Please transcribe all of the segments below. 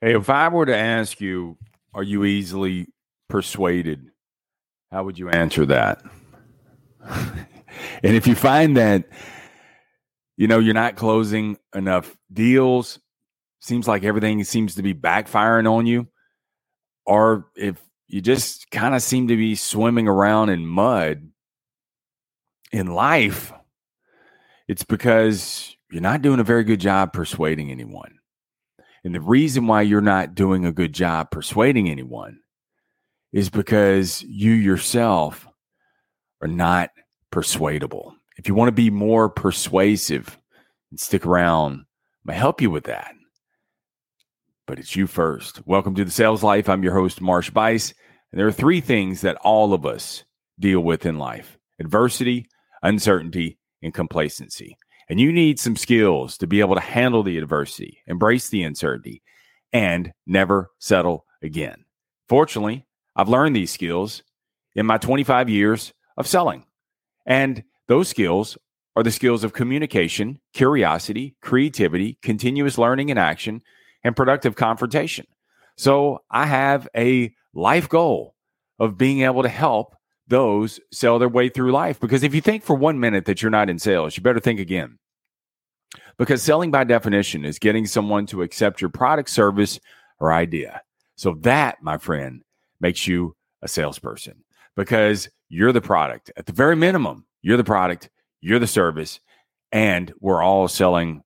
Hey, if I were to ask you, are you easily persuaded? How would you answer that? and if you find that, you know, you're not closing enough deals, seems like everything seems to be backfiring on you, or if you just kind of seem to be swimming around in mud in life, it's because you're not doing a very good job persuading anyone. And the reason why you're not doing a good job persuading anyone is because you yourself are not persuadable. If you want to be more persuasive and stick around, to help you with that. But it's you first. Welcome to the Sales Life. I'm your host, Marsh Buice. And there are three things that all of us deal with in life adversity, uncertainty, and complacency. And you need some skills to be able to handle the adversity, embrace the uncertainty, and never settle again. Fortunately, I've learned these skills in my 25 years of selling. And those skills are the skills of communication, curiosity, creativity, continuous learning and action, and productive confrontation. So I have a life goal of being able to help those sell their way through life. Because if you think for one minute that you're not in sales, you better think again. Because selling by definition is getting someone to accept your product, service, or idea. So that, my friend, makes you a salesperson because you're the product. At the very minimum, you're the product, you're the service, and we're all selling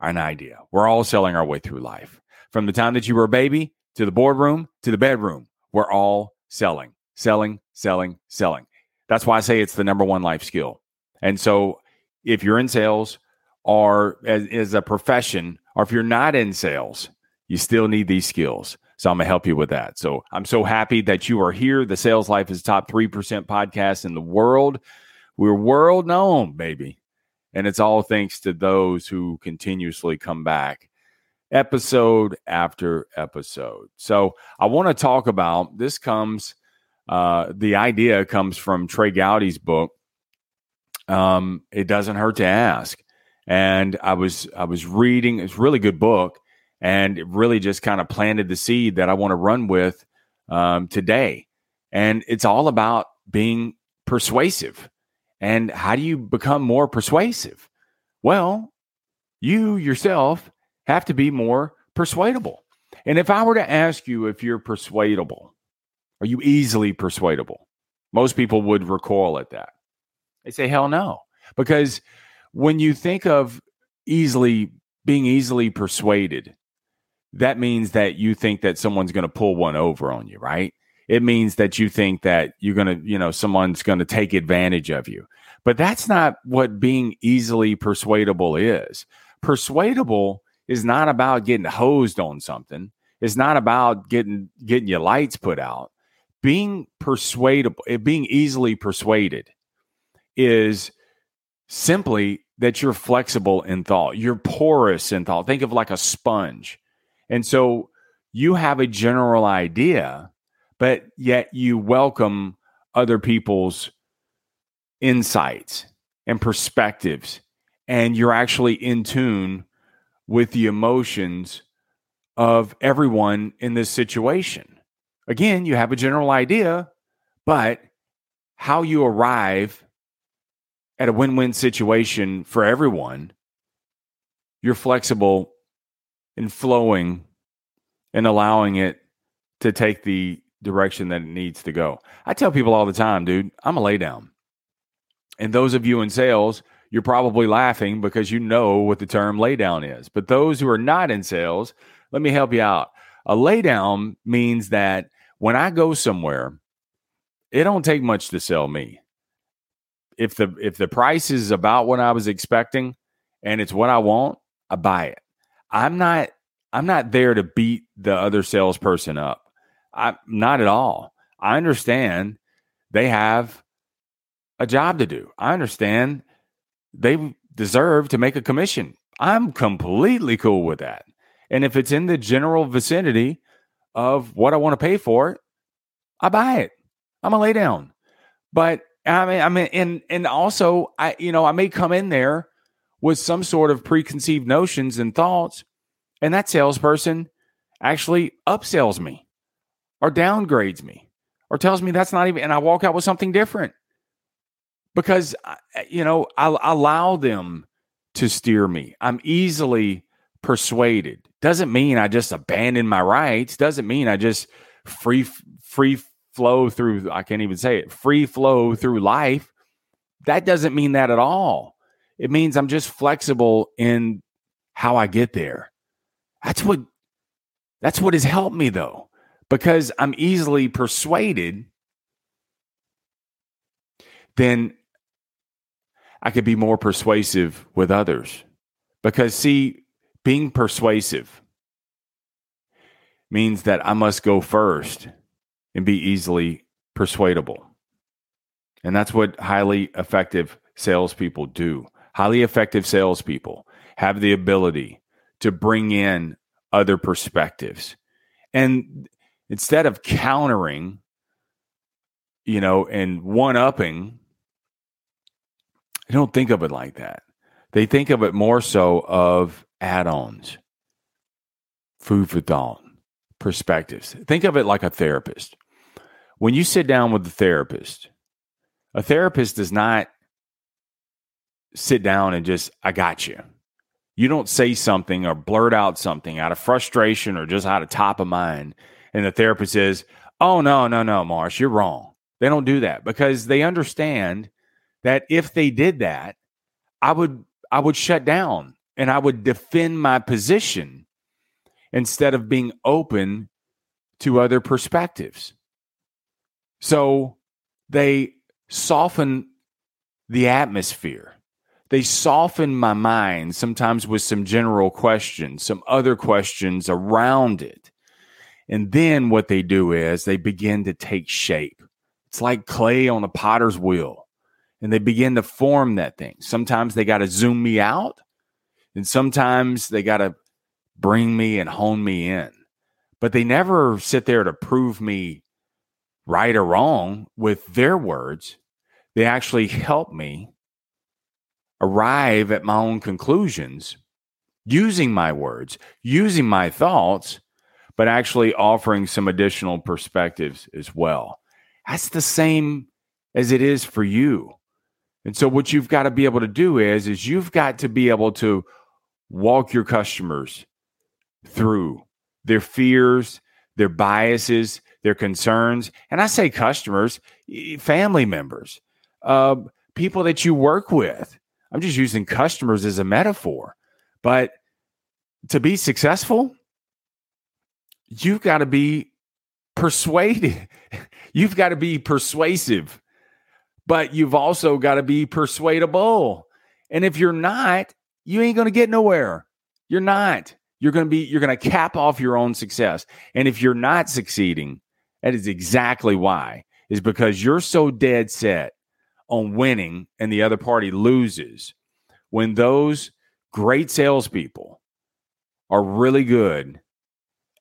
an idea. We're all selling our way through life. From the time that you were a baby to the boardroom to the bedroom, we're all selling, selling, selling, selling. That's why I say it's the number one life skill. And so if you're in sales, or as, as a profession, or if you're not in sales, you still need these skills. So I'm going to help you with that. So I'm so happy that you are here. The Sales Life is top 3% podcast in the world. We're world known, baby. And it's all thanks to those who continuously come back episode after episode. So I want to talk about this comes, uh, the idea comes from Trey Gowdy's book. Um, it doesn't hurt to ask and I was I was reading. It's really good book, and it really just kind of planted the seed that I want to run with um, today. And it's all about being persuasive. And how do you become more persuasive? Well, you yourself have to be more persuadable. And if I were to ask you if you're persuadable, are you easily persuadable? Most people would recoil at that. They say, hell no. Because when you think of easily being easily persuaded, that means that you think that someone's going to pull one over on you, right? It means that you think that you're going to, you know, someone's going to take advantage of you. But that's not what being easily persuadable is. Persuadable is not about getting hosed on something. It's not about getting getting your lights put out. Being persuadable, eh, being easily persuaded is simply that you're flexible in thought, you're porous in thought. Think of like a sponge. And so you have a general idea, but yet you welcome other people's insights and perspectives. And you're actually in tune with the emotions of everyone in this situation. Again, you have a general idea, but how you arrive at a win win situation for everyone, you're flexible in flowing and allowing it to take the direction that it needs to go. I tell people all the time, dude, I'm a laydown. And those of you in sales, you're probably laughing because you know what the term laydown is. But those who are not in sales, let me help you out. A laydown means that when I go somewhere, it don't take much to sell me if the if the price is about what I was expecting and it's what I want, I buy it. I'm not I'm not there to beat the other salesperson up. I not at all. I understand they have a job to do. I understand they deserve to make a commission. I'm completely cool with that. And if it's in the general vicinity of what I want to pay for it, I buy it. I'm a lay down. But I mean, I mean, and and also, I you know, I may come in there with some sort of preconceived notions and thoughts, and that salesperson actually upsells me or downgrades me or tells me that's not even, and I walk out with something different because, you know, I allow them to steer me. I'm easily persuaded. Doesn't mean I just abandon my rights. Doesn't mean I just free, free flow through, I can't even say it, free flow through life. That doesn't mean that at all. It means I'm just flexible in how I get there. That's what that's what has helped me though, because I'm easily persuaded, then I could be more persuasive with others. Because, see, being persuasive means that I must go first and be easily persuadable. And that's what highly effective salespeople do. Highly effective salespeople have the ability to bring in other perspectives. And instead of countering, you know, and one upping, they don't think of it like that. They think of it more so of add ons, food for thought, perspectives. Think of it like a therapist. When you sit down with a therapist, a therapist does not sit down and just, I got you you don't say something or blurt out something out of frustration or just out of top of mind, and the therapist says, Oh, no, no, no, Marsh, you're wrong. They don't do that because they understand that if they did that, I would I would shut down and I would defend my position instead of being open to other perspectives. So they soften the atmosphere they soften my mind sometimes with some general questions, some other questions around it. And then what they do is they begin to take shape. It's like clay on a potter's wheel, and they begin to form that thing. Sometimes they got to zoom me out, and sometimes they got to bring me and hone me in. But they never sit there to prove me right or wrong with their words. They actually help me arrive at my own conclusions using my words, using my thoughts, but actually offering some additional perspectives as well. That's the same as it is for you. And so what you've got to be able to do is is you've got to be able to walk your customers through their fears, their biases, their concerns. And I say customers, family members, uh, people that you work with, I'm just using customers as a metaphor. But to be successful, you've got to be persuaded. you've got to be persuasive, but you've also got to be persuadable. And if you're not, you ain't going to get nowhere. You're not. You're going to be, you're going to cap off your own success. And if you're not succeeding, that is exactly why, is because you're so dead set on winning and the other party loses, when those great salespeople are really good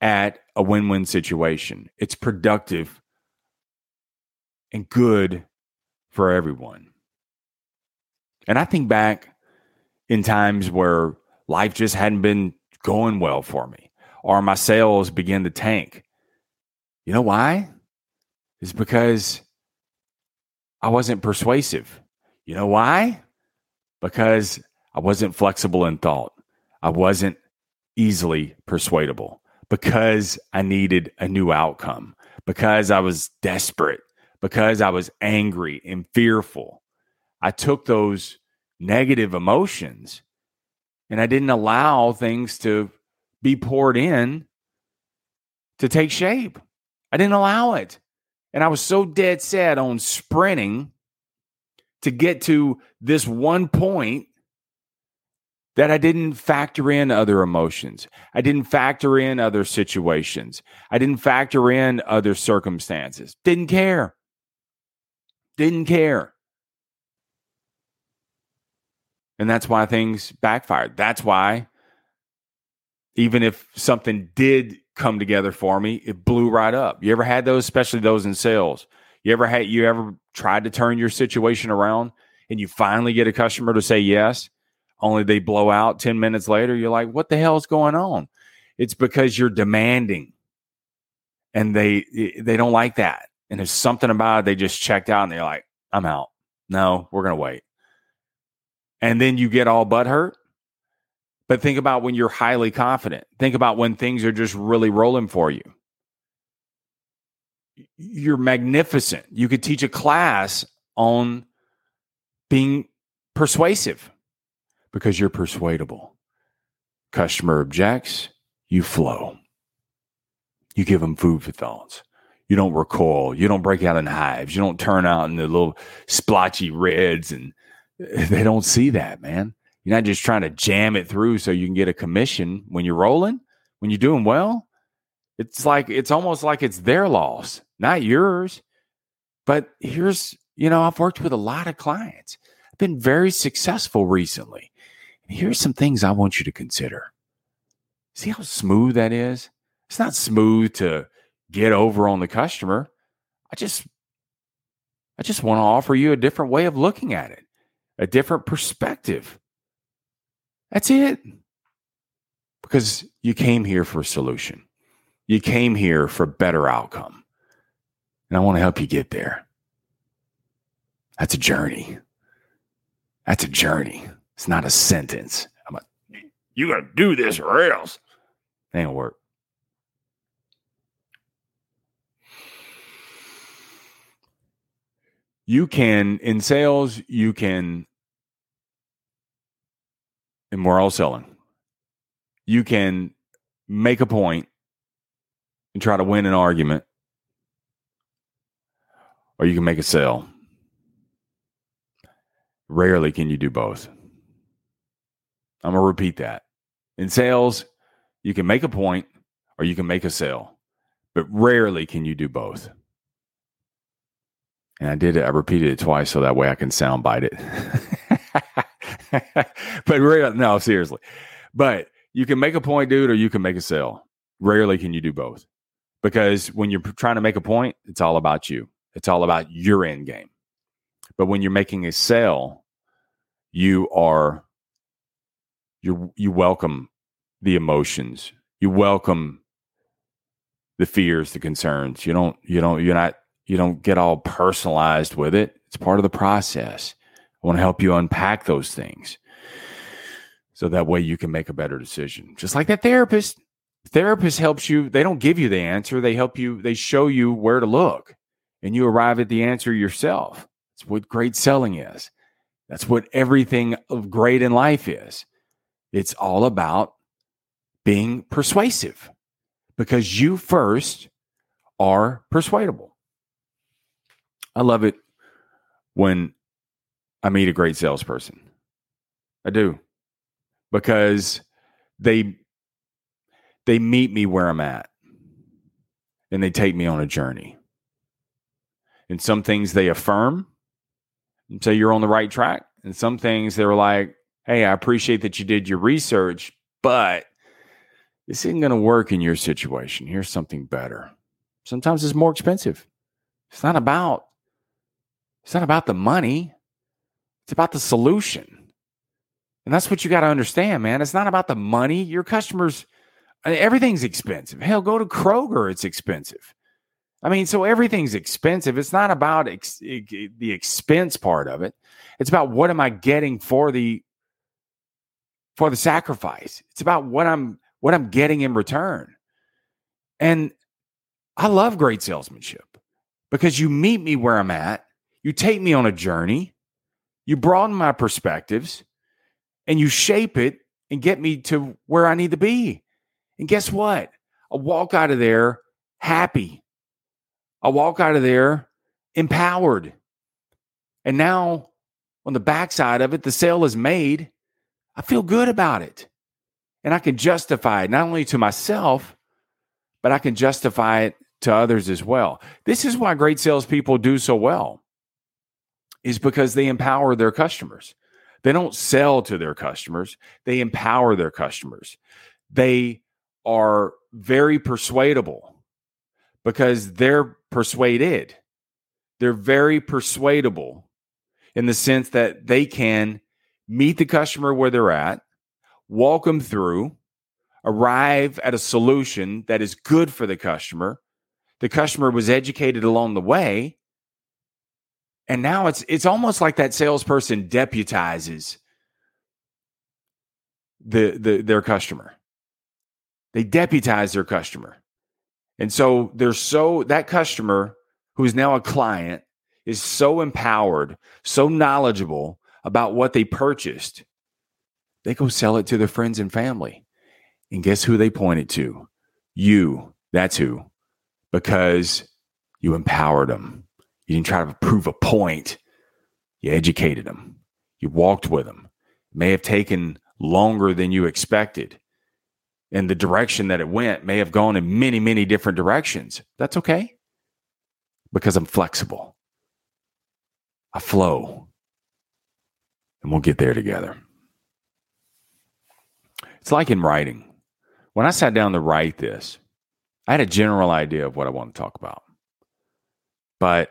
at a win win situation, it's productive and good for everyone. And I think back in times where life just hadn't been going well for me or my sales begin to tank. You know why? It's because I wasn't persuasive. You know why? Because I wasn't flexible in thought. I wasn't easily persuadable because I needed a new outcome, because I was desperate, because I was angry and fearful. I took those negative emotions and I didn't allow things to be poured in to take shape. I didn't allow it. And I was so dead set on sprinting to get to this one point that I didn't factor in other emotions. I didn't factor in other situations. I didn't factor in other circumstances. Didn't care. Didn't care. And that's why things backfired. That's why, even if something did come together for me. It blew right up. You ever had those, especially those in sales? You ever had you ever tried to turn your situation around and you finally get a customer to say yes, only they blow out 10 minutes later? You're like, what the hell is going on? It's because you're demanding and they eh, they don't like that. And there's something about it, they just checked out and they're like, I'm out. No, we're gonna wait. And then you get all butt hurt. But think about when you're highly confident. Think about when things are just really rolling for you. You're magnificent. You could teach a class on being persuasive because you're persuadable. Customer objects, you flow. You give them food for thoughts. You don't recoil. You don't break out in hives. You don't turn out in the little splotchy reds. And they don't see that, man. You're not just trying to jam it through so you can get a commission when you're rolling, when you're doing well. It's like, it's almost like it's their loss, not yours. But here's, you know, I've worked with a lot of clients. I've been very successful recently. And here's some things I want you to consider. See how smooth that is? It's not smooth to get over on the customer. I just I just want to offer you a different way of looking at it, a different perspective. That's it. Because you came here for a solution. You came here for a better outcome. And I want to help you get there. That's a journey. That's a journey. It's not a sentence. I'm a, you got to do this or else. It ain't work. you can in sales you can in moral selling. You can make a point and try to win an argument or you can make a sale. Rarely can you do both. I'm going to repeat that. In sales you can make a point or you can make a sale but rarely can you do both. And I did it, I repeated it twice so that way I can soundbite it. but really, no, seriously. But you can make a point, dude, or you can make a sale. Rarely can you do both. Because when you're trying to make a point, it's all about you. It's all about your end game. But when you're making a sale, you are you you welcome the emotions. You welcome the fears, the concerns. You don't you don't you're not you don't get all personalized with it. It's part of the process. I want to help you unpack those things so that way you can make a better decision. Just like that therapist. Therapist helps you, they don't give you the answer, they help you, they show you where to look and you arrive at the answer yourself. That's what great selling is. That's what everything of great in life is. It's all about being persuasive because you first are persuadable. I love it when I meet a great salesperson. I do. Because they they meet me where I'm at and they take me on a journey. And some things they affirm and say you're on the right track. And some things they're like, hey, I appreciate that you did your research, but this isn't going to work in your situation. Here's something better. Sometimes it's more expensive. It's not about it's not about the money, it's about the solution. And that's what you got to understand, man. It's not about the money. Your customers, eh, everything's expensive. Hell, go to Kroger, it's expensive. I mean, so everything's expensive. It's not about ex- eh, the expense part of it. It's about what am I getting for the for the sacrifice. It's about what I'm what I'm getting in return. And I love great salesmanship because you meet me where I'm at you take me on a journey, you broaden my perspectives, and you shape it and get me to where I need to be. And guess what? I walk out of there happy. I walk out of there empowered. And now, on the backside of it, the sale is made. I feel good about it. And I can justify it not only to myself, but I can justify it to others as well. This is why great salespeople do so well is because they empower their customers. They don't sell to their customers, they empower their customers. They are very persuadable because they're persuaded. They're very persuadable in the sense that they can meet the customer where they're at, walk them through, arrive at a solution that is good for the customer. The customer was educated along the way. And now it's it's almost like that salesperson deputizes the, the their customer. They deputize their customer. And so they're so that customer who is now a client is so empowered, so knowledgeable about what they purchased. They go sell it to their friends and family. And guess who they point it to? You. That's who. Because you empowered them. You didn't try to prove a point. You educated them. You walked with them. It may have taken longer than you expected. And the direction that it went may have gone in many, many different directions. That's okay because I'm flexible. I flow. And we'll get there together. It's like in writing. When I sat down to write this, I had a general idea of what I want to talk about. But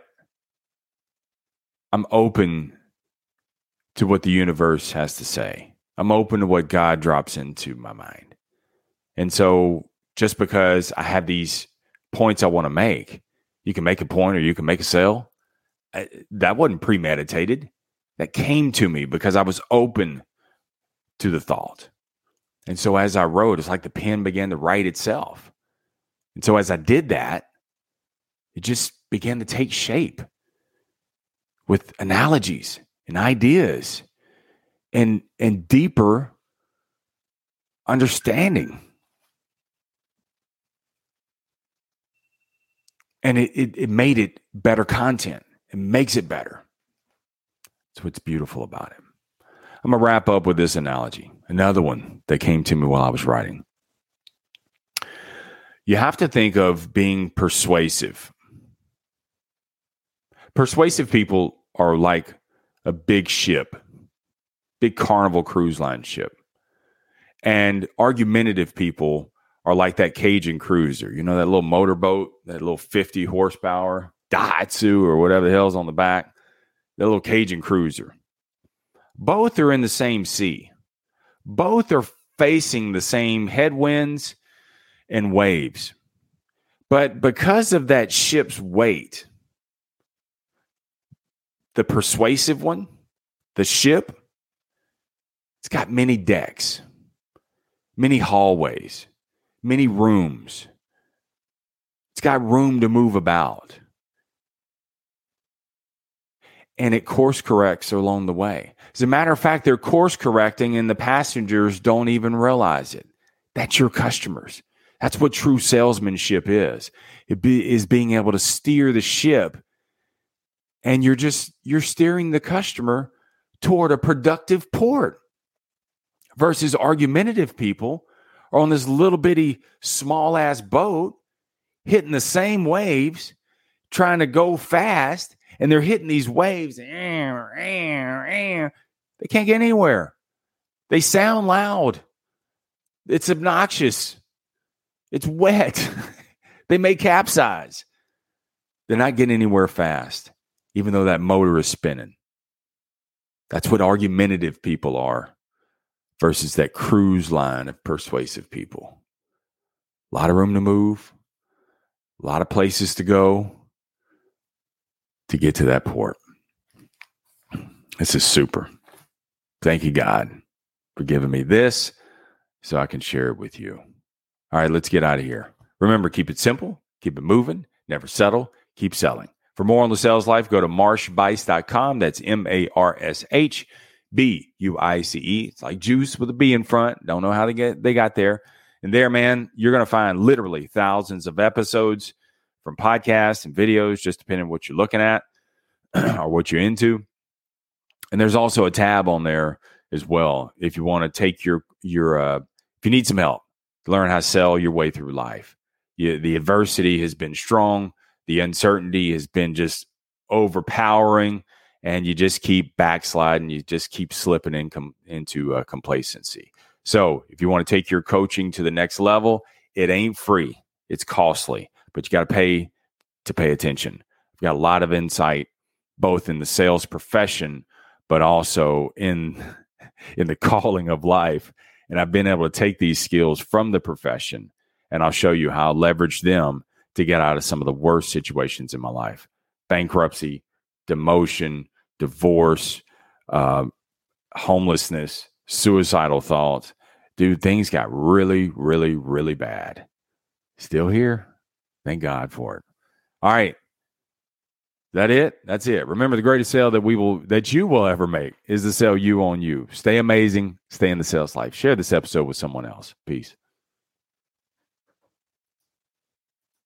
I'm open to what the universe has to say. I'm open to what God drops into my mind. And so just because I have these points I want to make, you can make a point or you can make a sale. I, that wasn't premeditated. That came to me because I was open to the thought. And so as I wrote, it's like the pen began to write itself. And so as I did that, it just began to take shape with analogies and ideas and and deeper understanding. And it, it, it made it better content. It makes it better. That's what's beautiful about it. I'm gonna wrap up with this analogy. Another one that came to me while I was writing. You have to think of being persuasive. Persuasive people are like a big ship, big carnival cruise line ship. And argumentative people are like that Cajun cruiser, you know, that little motorboat, that little 50 horsepower Daihatsu or whatever the hell's on the back, that little Cajun cruiser. Both are in the same sea. Both are facing the same headwinds and waves. But because of that ship's weight, the persuasive one, the ship, it's got many decks, many hallways, many rooms. It's got room to move about. And it course corrects along the way. As a matter of fact, they're course correcting and the passengers don't even realize it. That's your customers. That's what true salesmanship is. It be, is being able to steer the ship and you're just you're steering the customer toward a productive port versus argumentative people are on this little bitty small ass boat hitting the same waves trying to go fast and they're hitting these waves eh, eh, eh. they can't get anywhere. They sound loud. It's obnoxious. It's wet. They may capsize. They're not getting anywhere fast even though that motor is spinning. That's what argumentative people are versus that cruise line of persuasive people. A lot of room to move, a lot of places to go to get to that port. This is super. Thank you, God, for giving me this so I can share it with you. All right, let's get out of here. Remember, keep it simple, keep it moving, never settle, keep selling. For more on the sales life, go to marshbuice.com. That's M A R S H B U I C E. It's like juice with a B in front. Don't know how they get they got there. And there, man, you're going to find literally thousands of episodes from podcasts and videos, just depending on what you're looking at or what you're into. And there's also a tab on there as well if you want to take your your uh, if you need some help learn how to sell your way through life. You, the adversity has been strong the uncertainty has been just overpowering and you just keep backsliding you just keep slipping in com- into uh, complacency. So if you want to take your coaching to the next level it ain't free it's costly but you got to pay to pay attention. We've got a lot of insight both in the sales profession but also in in the calling of life And I've been able to take these skills from the profession and I'll show you how I leverage them to get out of some of the worst situations in my life bankruptcy, demotion, divorce, uh, homelessness, suicidal thoughts. Dude, things got really, really, really bad. Still here. Thank God for it. All right. That it? That's it. Remember the greatest sale that we will that you will ever make is the sale you on you. Stay amazing, stay in the sales life. Share this episode with someone else. Peace.